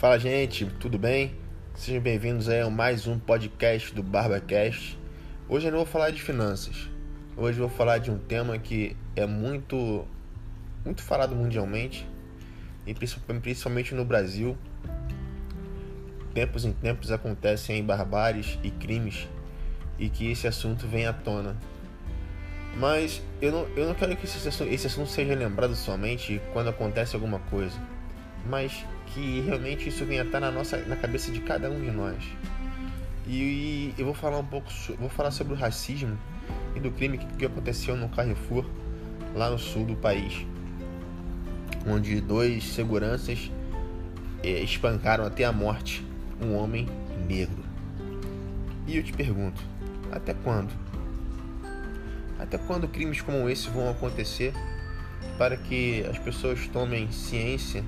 Fala gente, tudo bem? Sejam bem-vindos a mais um podcast do BarbaCast. Hoje eu não vou falar de finanças. Hoje eu vou falar de um tema que é muito muito falado mundialmente e principalmente no Brasil. Tempos em tempos acontecem barbáries e crimes e que esse assunto venha à tona. Mas eu não, eu não quero que esse assunto, esse assunto seja lembrado somente quando acontece alguma coisa, mas que realmente isso venha estar na nossa na cabeça de cada um de nós. E, e eu vou falar um pouco, vou falar sobre o racismo e do crime que, que aconteceu no Carrefour, lá no sul do país, onde dois seguranças eh, espancaram até a morte um homem negro. E eu te pergunto, até quando? Até quando crimes como esse vão acontecer para que as pessoas tomem ciência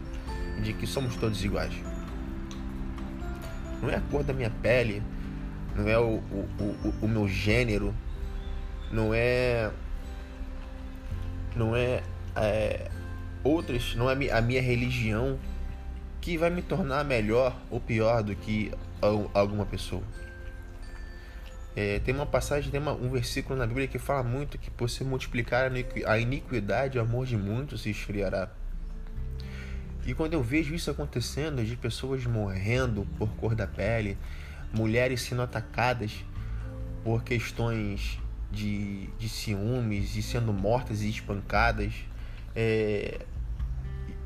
de que somos todos iguais? Não é a cor da minha pele, não é o, o, o, o meu gênero, não é. Não é, é outras, não é a minha religião que vai me tornar melhor ou pior do que alguma pessoa. É, tem uma passagem, tem uma, um versículo na Bíblia que fala muito que por se multiplicar a iniquidade, o amor de muitos se esfriará. E quando eu vejo isso acontecendo, de pessoas morrendo por cor da pele, mulheres sendo atacadas por questões de, de ciúmes e sendo mortas e espancadas, é,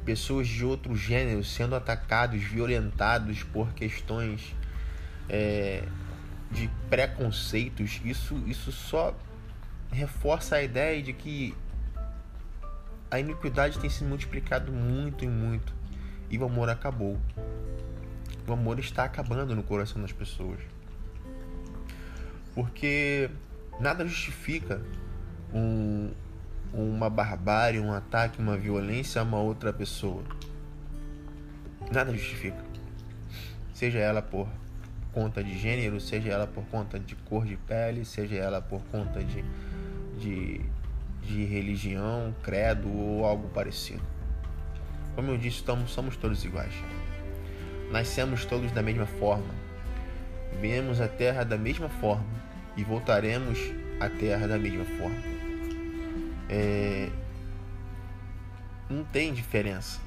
pessoas de outro gênero sendo atacados, violentados por questões é, de preconceitos, isso, isso só reforça a ideia de que a iniquidade tem se multiplicado muito e muito e o amor acabou. O amor está acabando no coração das pessoas. Porque nada justifica um, uma barbárie, um ataque, uma violência a uma outra pessoa. Nada justifica. Seja ela por conta de gênero, seja ela por conta de cor de pele, seja ela por conta de, de, de religião, credo ou algo parecido. Como eu disse, somos todos iguais. Nascemos todos da mesma forma. Viemos à Terra da mesma forma e voltaremos à Terra da mesma forma. É... Não tem diferença.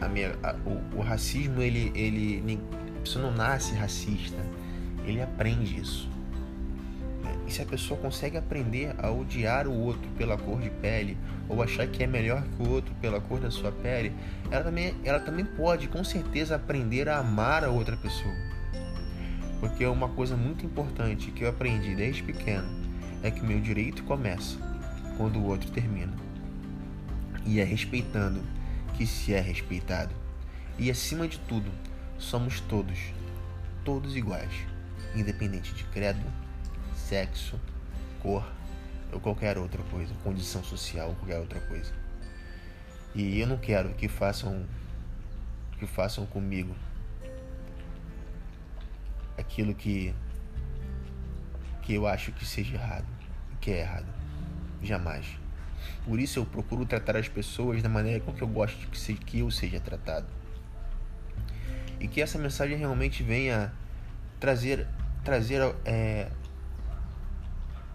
A minha, a, o, o, racismo, ele, ele, a não nasce racista, ele aprende isso. E se a pessoa consegue aprender a odiar o outro pela cor de pele, ou achar que é melhor que o outro pela cor da sua pele, ela também, ela também pode, com certeza, aprender a amar a outra pessoa. Porque uma coisa muito importante que eu aprendi desde pequeno é que meu direito começa quando o outro termina. E é respeitando que se é respeitado. E acima de tudo, somos todos, todos iguais, independente de credo, sexo, cor ou qualquer outra coisa, condição social ou qualquer outra coisa. E eu não quero que façam que façam comigo aquilo que que eu acho que seja errado, que é errado. Jamais. Por isso eu procuro tratar as pessoas da maneira com que eu gosto que, que eu seja tratado. E que essa mensagem realmente venha trazer, trazer é,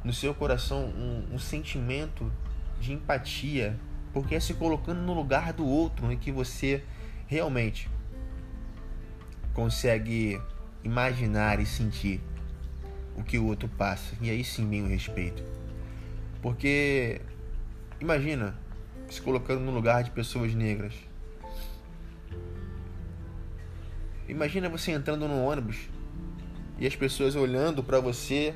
no seu coração um, um sentimento de empatia, porque é se colocando no lugar do outro em que você realmente consegue imaginar e sentir o que o outro passa. E aí sim vem o respeito. Porque imagina se colocando no lugar de pessoas negras. Imagina você entrando no ônibus e as pessoas olhando para você,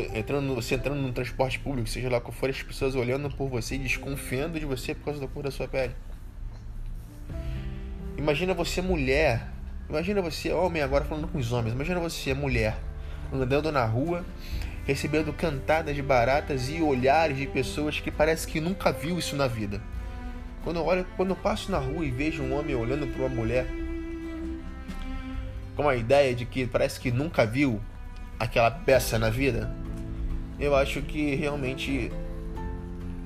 entrando, você entrando no transporte público, seja lá qual for, as pessoas olhando por você, desconfiando de você por causa da cor da sua pele. Imagina você mulher, imagina você homem agora falando com os homens, imagina você mulher andando na rua, recebendo cantadas de baratas e olhares de pessoas que parece que nunca viu isso na vida. Quando eu olho, quando eu passo na rua e vejo um homem olhando para uma mulher com a ideia de que parece que nunca viu aquela peça na vida, eu acho que realmente,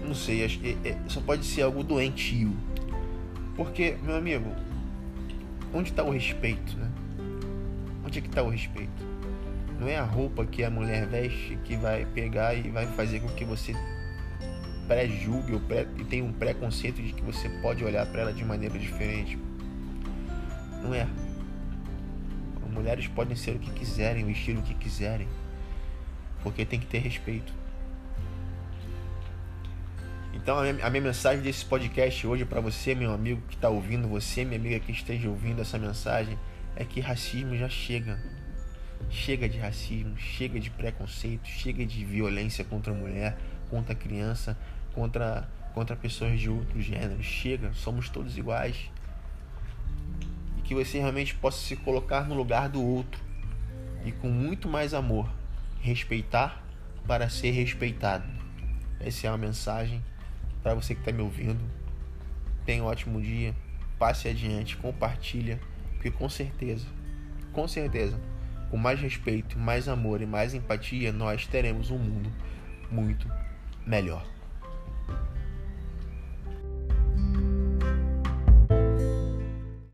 não sei, é, é, só pode ser algo doentio. Porque, meu amigo, onde está o respeito, né? Onde é que está o respeito? Não é a roupa que a mulher veste que vai pegar e vai fazer com que você pré-julgue ou pré, e tenha um preconceito de que você pode olhar para ela de maneira diferente. Não é. Mulheres podem ser o que quiserem, vestir o que quiserem, porque tem que ter respeito. Então, a minha, a minha mensagem desse podcast hoje para você, meu amigo que está ouvindo, você, minha amiga que esteja ouvindo essa mensagem, é que racismo já chega. Chega de racismo, chega de preconceito, chega de violência contra a mulher, contra a criança, contra, contra pessoas de outro gênero. Chega, somos todos iguais. E que você realmente possa se colocar no lugar do outro e com muito mais amor, respeitar para ser respeitado. Essa é uma mensagem para você que está me ouvindo. Tenha um ótimo dia. Passe adiante, compartilha, porque com certeza, com certeza, com mais respeito, mais amor e mais empatia, nós teremos um mundo muito melhor.